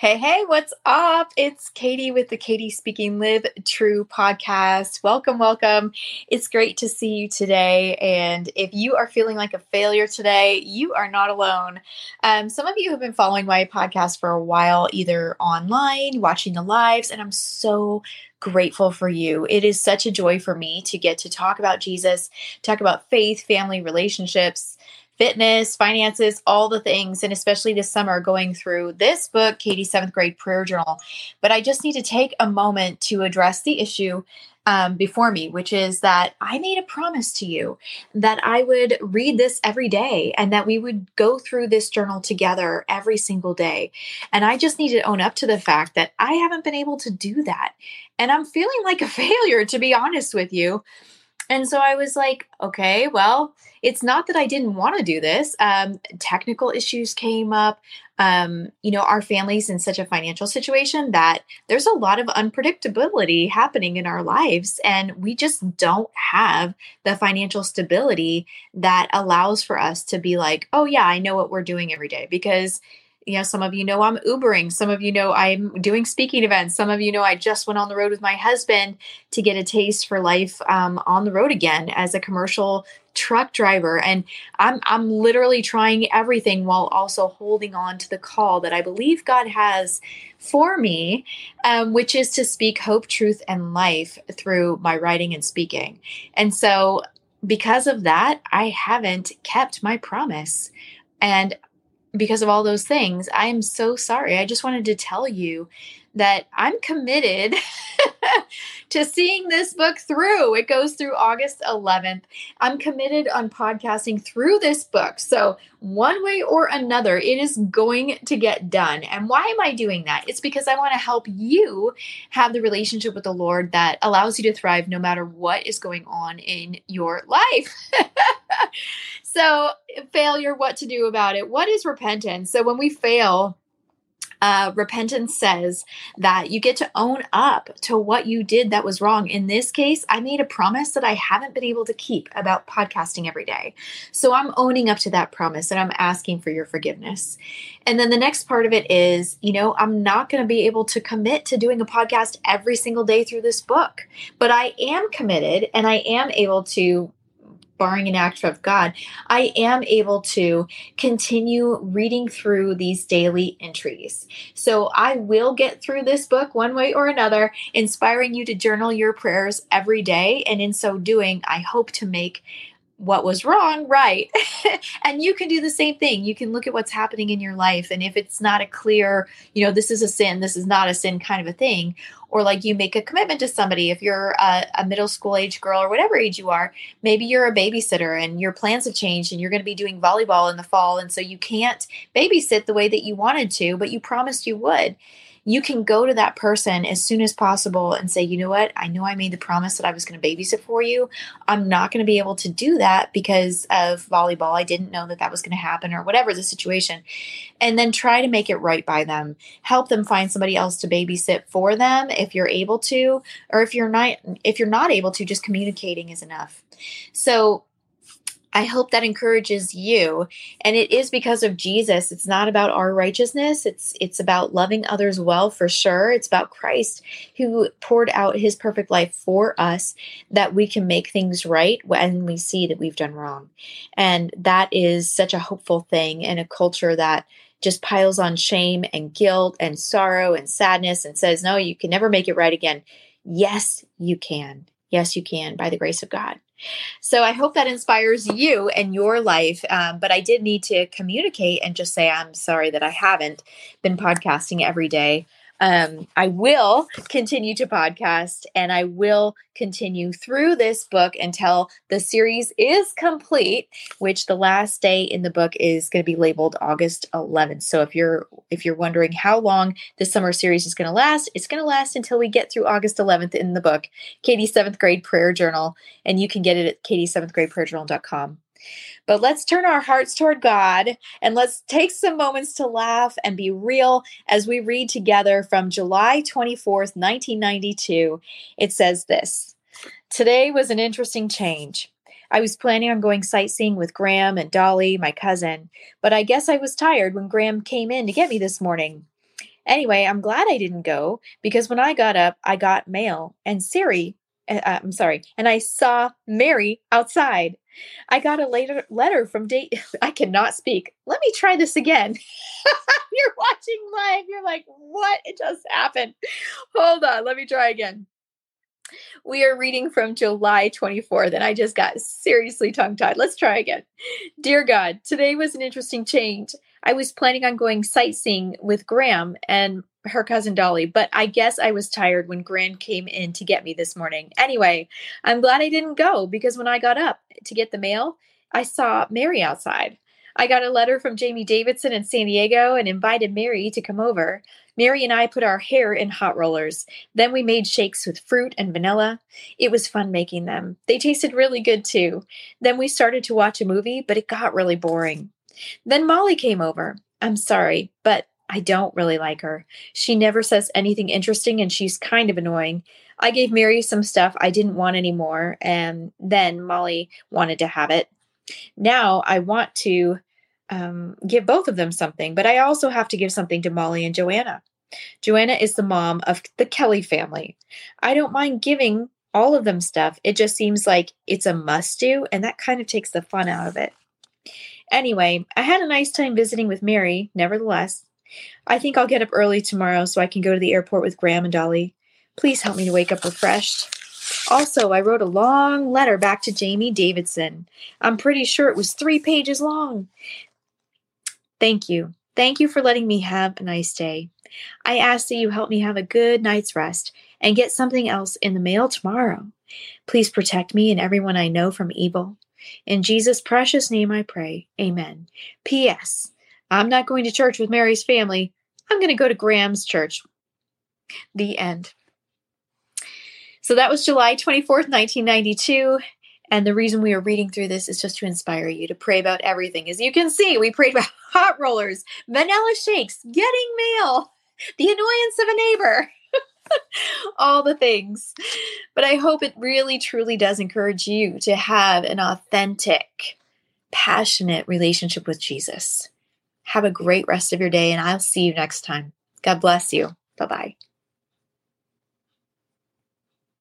Hey, hey, what's up? It's Katie with the Katie Speaking Live True podcast. Welcome, welcome. It's great to see you today. And if you are feeling like a failure today, you are not alone. Um, some of you have been following my podcast for a while, either online, watching the lives, and I'm so grateful for you. It is such a joy for me to get to talk about Jesus, talk about faith, family, relationships fitness, finances, all the things, and especially this summer going through this book, Katie's seventh grade prayer journal. But I just need to take a moment to address the issue um, before me, which is that I made a promise to you that I would read this every day and that we would go through this journal together every single day. And I just need to own up to the fact that I haven't been able to do that. And I'm feeling like a failure, to be honest with you. And so I was like, okay, well, it's not that I didn't want to do this. Um, technical issues came up. Um, you know, our family's in such a financial situation that there's a lot of unpredictability happening in our lives. And we just don't have the financial stability that allows for us to be like, oh, yeah, I know what we're doing every day. Because you know, some of you know I'm Ubering. Some of you know I'm doing speaking events. Some of you know I just went on the road with my husband to get a taste for life um, on the road again as a commercial truck driver. And I'm I'm literally trying everything while also holding on to the call that I believe God has for me, um, which is to speak hope, truth, and life through my writing and speaking. And so because of that, I haven't kept my promise. And because of all those things. I am so sorry. I just wanted to tell you that I'm committed to seeing this book through. It goes through August 11th. I'm committed on podcasting through this book. So, one way or another, it is going to get done. And why am I doing that? It's because I want to help you have the relationship with the Lord that allows you to thrive no matter what is going on in your life. so, failure, what to do about it? What is repentance? So, when we fail, uh, repentance says that you get to own up to what you did that was wrong. In this case, I made a promise that I haven't been able to keep about podcasting every day. So I'm owning up to that promise and I'm asking for your forgiveness. And then the next part of it is, you know, I'm not going to be able to commit to doing a podcast every single day through this book, but I am committed and I am able to barring an act of God, I am able to continue reading through these daily entries. So I will get through this book one way or another, inspiring you to journal your prayers every day. And in so doing, I hope to make what was wrong right. and you can do the same thing. You can look at what's happening in your life. And if it's not a clear, you know, this is a sin, this is not a sin kind of a thing, or like you make a commitment to somebody if you're a, a, middle school age girl or whatever age you are maybe you're a babysitter and your plans have changed and you're going to be doing volleyball in the fall and so you can't babysit the way that you wanted to but you promised you would you can go to that person as soon as possible and say, you know what, I know I made the promise that I was going to babysit for you. I'm not going to be able to do that because of volleyball. I didn't know that that was going to happen or whatever the situation. And then try to make it right by them. Help them find somebody else to babysit for them if you're able to, or if you're not if you're not able to, just communicating is enough. So I hope that encourages you. And it is because of Jesus. It's not about our righteousness. It's it's about loving others well for sure. It's about Christ who poured out his perfect life for us that we can make things right when we see that we've done wrong. And that is such a hopeful thing in a culture that just piles on shame and guilt and sorrow and sadness and says, "No, you can never make it right again." Yes, you can. Yes, you can by the grace of God. So I hope that inspires you and your life. Um, but I did need to communicate and just say, I'm sorry that I haven't been podcasting every day um, I will continue to podcast and I will continue through this book until the series is complete, which the last day in the book is going to be labeled August 11th. So if you're if you're wondering how long the summer series is going to last, it's going to last until we get through August 11th in the book, Katie's seventh grade prayer journal, and you can get it at Katie's seventh grade prayer. But let's turn our hearts toward God and let's take some moments to laugh and be real as we read together from July 24th, 1992. It says this Today was an interesting change. I was planning on going sightseeing with Graham and Dolly, my cousin, but I guess I was tired when Graham came in to get me this morning. Anyway, I'm glad I didn't go because when I got up, I got mail and Siri, uh, I'm sorry, and I saw Mary outside. I got a later letter from date. I cannot speak. Let me try this again. you're watching live. You're like, what? It just happened. Hold on. Let me try again. We are reading from July 24th, and I just got seriously tongue tied. Let's try again. Dear God, today was an interesting change. I was planning on going sightseeing with Graham and her cousin Dolly, but I guess I was tired when Gran came in to get me this morning. Anyway, I'm glad I didn't go because when I got up to get the mail, I saw Mary outside. I got a letter from Jamie Davidson in San Diego and invited Mary to come over. Mary and I put our hair in hot rollers. Then we made shakes with fruit and vanilla. It was fun making them. They tasted really good too. Then we started to watch a movie, but it got really boring. Then Molly came over. I'm sorry, but I don't really like her. She never says anything interesting and she's kind of annoying. I gave Mary some stuff I didn't want anymore, and then Molly wanted to have it. Now I want to um, give both of them something, but I also have to give something to Molly and Joanna. Joanna is the mom of the Kelly family. I don't mind giving all of them stuff. It just seems like it's a must do, and that kind of takes the fun out of it. Anyway, I had a nice time visiting with Mary, nevertheless. I think I'll get up early tomorrow so I can go to the airport with Graham and Dolly. Please help me to wake up refreshed. Also, I wrote a long letter back to Jamie Davidson. I'm pretty sure it was three pages long. Thank you. Thank you for letting me have a nice day. I ask that you help me have a good night's rest and get something else in the mail tomorrow. Please protect me and everyone I know from evil. In Jesus' precious name I pray. Amen. P.S. I'm not going to church with Mary's family. I'm going to go to Graham's church. The end. So that was July 24th, 1992. And the reason we are reading through this is just to inspire you to pray about everything. As you can see, we prayed about hot rollers, vanilla shakes, getting mail, the annoyance of a neighbor, all the things. But I hope it really, truly does encourage you to have an authentic, passionate relationship with Jesus. Have a great rest of your day, and I'll see you next time. God bless you. Bye bye.